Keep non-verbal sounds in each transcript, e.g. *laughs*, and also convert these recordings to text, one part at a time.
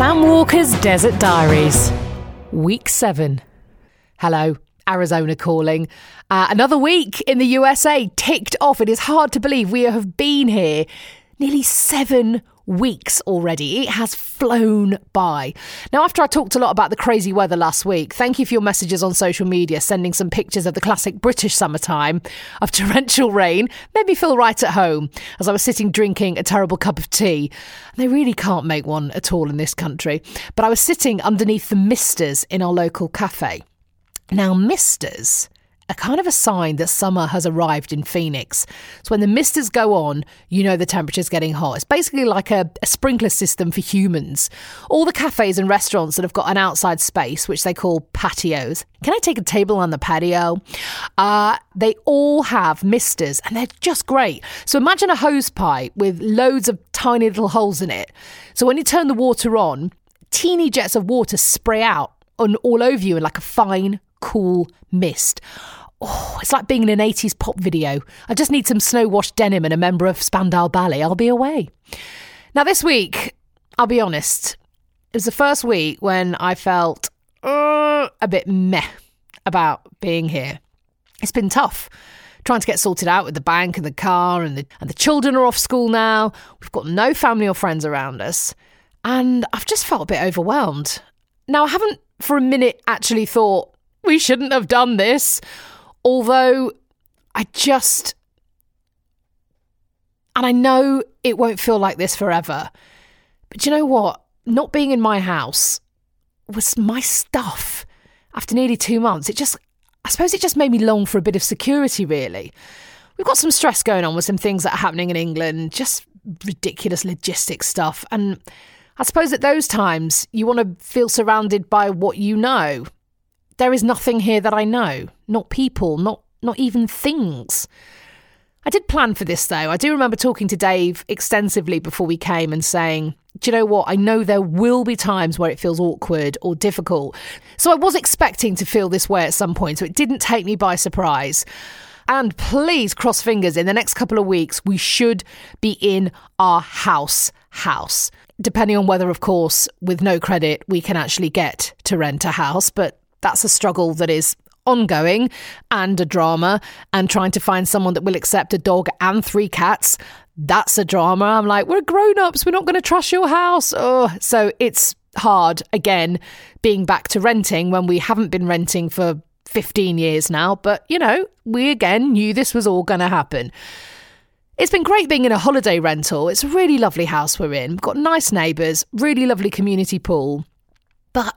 Walker's Desert Diaries, Week 7. Hello, Arizona calling. Uh, another week in the USA ticked off. It is hard to believe we have been here nearly seven weeks already. It has flown by. Now, after I talked a lot about the crazy weather last week, thank you for your messages on social media, sending some pictures of the classic British summertime of *laughs* torrential rain. Made me feel right at home as I was sitting drinking a terrible cup of tea. They really can't make one at all in this country. But I was sitting underneath the misters in our local cafe. Now, misters a kind of a sign that summer has arrived in Phoenix. So when the misters go on, you know the temperature's getting hot. It's basically like a, a, sprinkler system for humans. All the cafes and restaurants that have got an outside space, which they call patios. Can I take a table on the patio? Uh, they all have misters and they're just great. So imagine a hose pipe with loads of tiny little holes in it. So when you turn the water on, teeny jets of water spray out on all over you in like a fine cool mist. Oh, it's like being in an 80s pop video. I just need some snow washed denim and a member of Spandau Ballet. I'll be away. Now, this week, I'll be honest, it was the first week when I felt uh, a bit meh about being here. It's been tough trying to get sorted out with the bank and the car, and the, and the children are off school now. We've got no family or friends around us. And I've just felt a bit overwhelmed. Now, I haven't for a minute actually thought, we shouldn't have done this. Although I just. And I know it won't feel like this forever. But you know what? Not being in my house was my stuff. After nearly two months, it just. I suppose it just made me long for a bit of security, really. We've got some stress going on with some things that are happening in England, just ridiculous logistics stuff. And I suppose at those times, you want to feel surrounded by what you know there is nothing here that I know, not people, not not even things. I did plan for this though. I do remember talking to Dave extensively before we came and saying, do you know what? I know there will be times where it feels awkward or difficult. So I was expecting to feel this way at some point, so it didn't take me by surprise. And please cross fingers in the next couple of weeks, we should be in our house house. Depending on whether, of course, with no credit, we can actually get to rent a house. But that's a struggle that is ongoing and a drama. And trying to find someone that will accept a dog and three cats that's a drama. I'm like we're grown-ups. We're not going to trust your house. Oh so it's hard again being back to renting when we haven't been renting for 15 years now. But you know we again knew this was all going to happen. It's been great being in a holiday rental. It's a really lovely house we're in. We've got nice neighbours really lovely community pool. But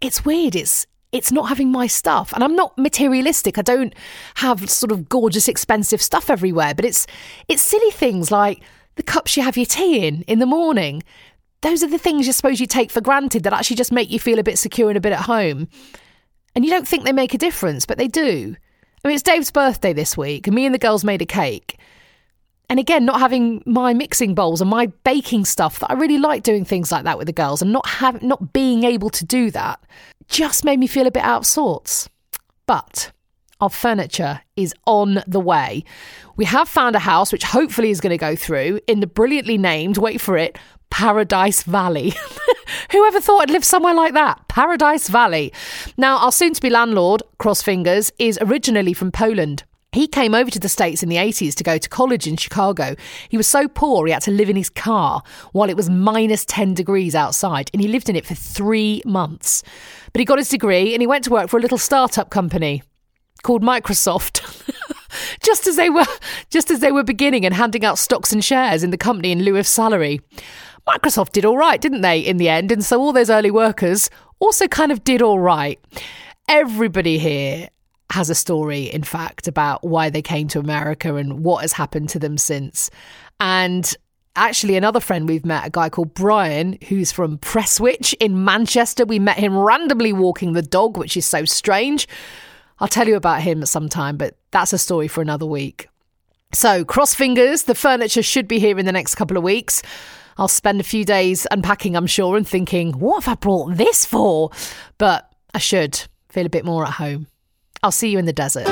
it's weird. It's it's not having my stuff. And I'm not materialistic. I don't have sort of gorgeous, expensive stuff everywhere, but it's it's silly things like the cups you have your tea in in the morning. Those are the things you suppose you take for granted that actually just make you feel a bit secure and a bit at home. And you don't think they make a difference, but they do. I mean, it's Dave's birthday this week, and me and the girls made a cake. And again, not having my mixing bowls and my baking stuff that I really like doing things like that with the girls and not have not being able to do that just made me feel a bit out of sorts. But our furniture is on the way. We have found a house which hopefully is going to go through in the brilliantly named, wait for it, Paradise Valley. *laughs* Whoever thought I'd live somewhere like that? Paradise Valley. Now, our soon to be landlord, cross fingers, is originally from Poland. He came over to the States in the 80s to go to college in Chicago. He was so poor he had to live in his car while it was minus 10 degrees outside, and he lived in it for three months. But he got his degree and he went to work for a little startup company called Microsoft. *laughs* just as they were just as they were beginning and handing out stocks and shares in the company in lieu of salary. Microsoft did all right, didn't they, in the end? And so all those early workers also kind of did all right. Everybody here has a story, in fact, about why they came to America and what has happened to them since. And actually, another friend we've met, a guy called Brian, who's from Prestwich in Manchester. We met him randomly walking the dog, which is so strange. I'll tell you about him sometime, but that's a story for another week. So, cross fingers, the furniture should be here in the next couple of weeks. I'll spend a few days unpacking, I'm sure, and thinking, what have I brought this for? But I should feel a bit more at home. I'll see you in the desert.